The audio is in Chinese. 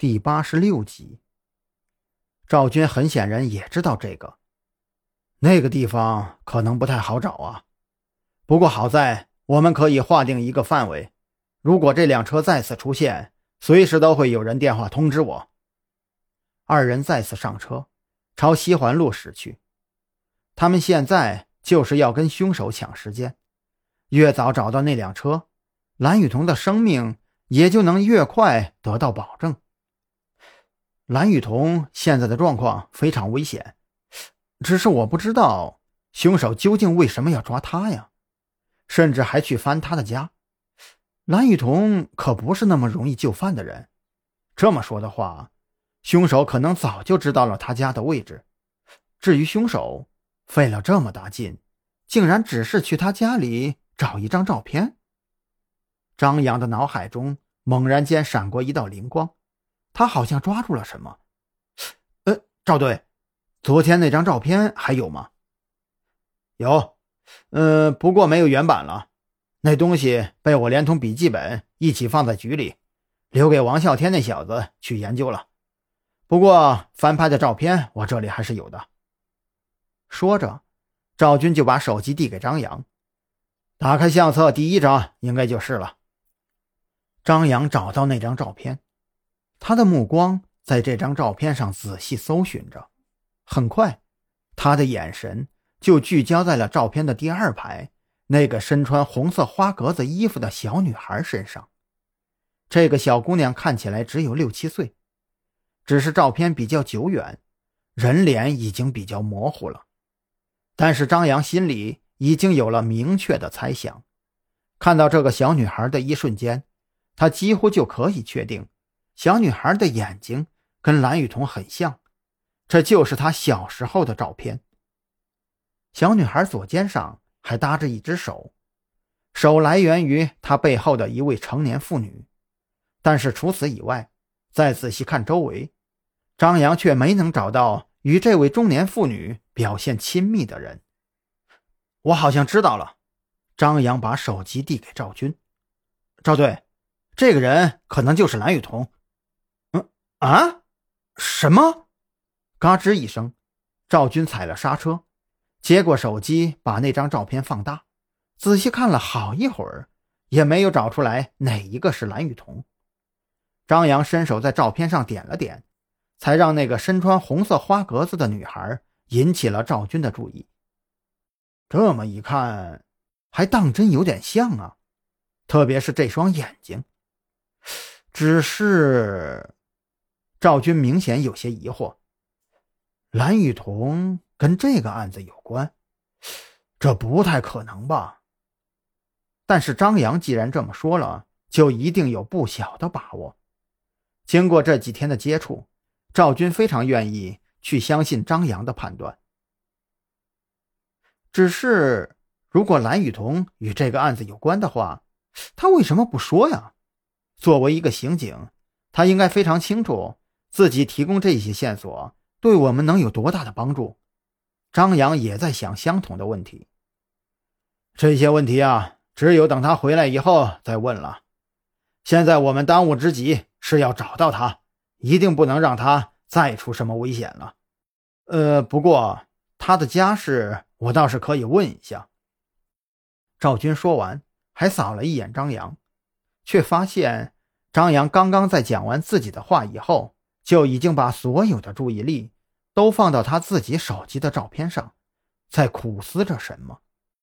第八十六集，赵军很显然也知道这个，那个地方可能不太好找啊。不过好在我们可以划定一个范围，如果这辆车再次出现，随时都会有人电话通知我。二人再次上车，朝西环路驶去。他们现在就是要跟凶手抢时间，越早找到那辆车，蓝雨桐的生命也就能越快得到保证。蓝雨桐现在的状况非常危险，只是我不知道凶手究竟为什么要抓他呀，甚至还去翻他的家。蓝雨桐可不是那么容易就范的人。这么说的话，凶手可能早就知道了他家的位置。至于凶手费了这么大劲，竟然只是去他家里找一张照片。张扬的脑海中猛然间闪过一道灵光。他好像抓住了什么，呃，赵队，昨天那张照片还有吗？有，嗯，不过没有原版了，那东西被我连同笔记本一起放在局里，留给王啸天那小子去研究了。不过翻拍的照片我这里还是有的。说着，赵军就把手机递给张扬，打开相册第一张，应该就是了。张扬找到那张照片。他的目光在这张照片上仔细搜寻着，很快，他的眼神就聚焦在了照片的第二排那个身穿红色花格子衣服的小女孩身上。这个小姑娘看起来只有六七岁，只是照片比较久远，人脸已经比较模糊了。但是张扬心里已经有了明确的猜想，看到这个小女孩的一瞬间，他几乎就可以确定。小女孩的眼睛跟蓝雨桐很像，这就是她小时候的照片。小女孩左肩上还搭着一只手，手来源于她背后的一位成年妇女。但是除此以外，再仔细看周围，张扬却没能找到与这位中年妇女表现亲密的人。我好像知道了。张扬把手机递给赵军，赵队，这个人可能就是蓝雨桐。啊！什么？嘎吱一声，赵军踩了刹车，接过手机，把那张照片放大，仔细看了好一会儿，也没有找出来哪一个是蓝雨桐。张扬伸手在照片上点了点，才让那个身穿红色花格子的女孩引起了赵军的注意。这么一看，还当真有点像啊，特别是这双眼睛。只是……赵军明显有些疑惑：“蓝雨桐跟这个案子有关？这不太可能吧？”但是张扬既然这么说了，就一定有不小的把握。经过这几天的接触，赵军非常愿意去相信张扬的判断。只是，如果蓝雨桐与这个案子有关的话，他为什么不说呀？作为一个刑警，他应该非常清楚。自己提供这些线索对我们能有多大的帮助？张扬也在想相同的问题。这些问题啊，只有等他回来以后再问了。现在我们当务之急是要找到他，一定不能让他再出什么危险了。呃，不过他的家世我倒是可以问一下。赵军说完，还扫了一眼张扬，却发现张扬刚刚在讲完自己的话以后。就已经把所有的注意力都放到他自己手机的照片上，在苦思着什么。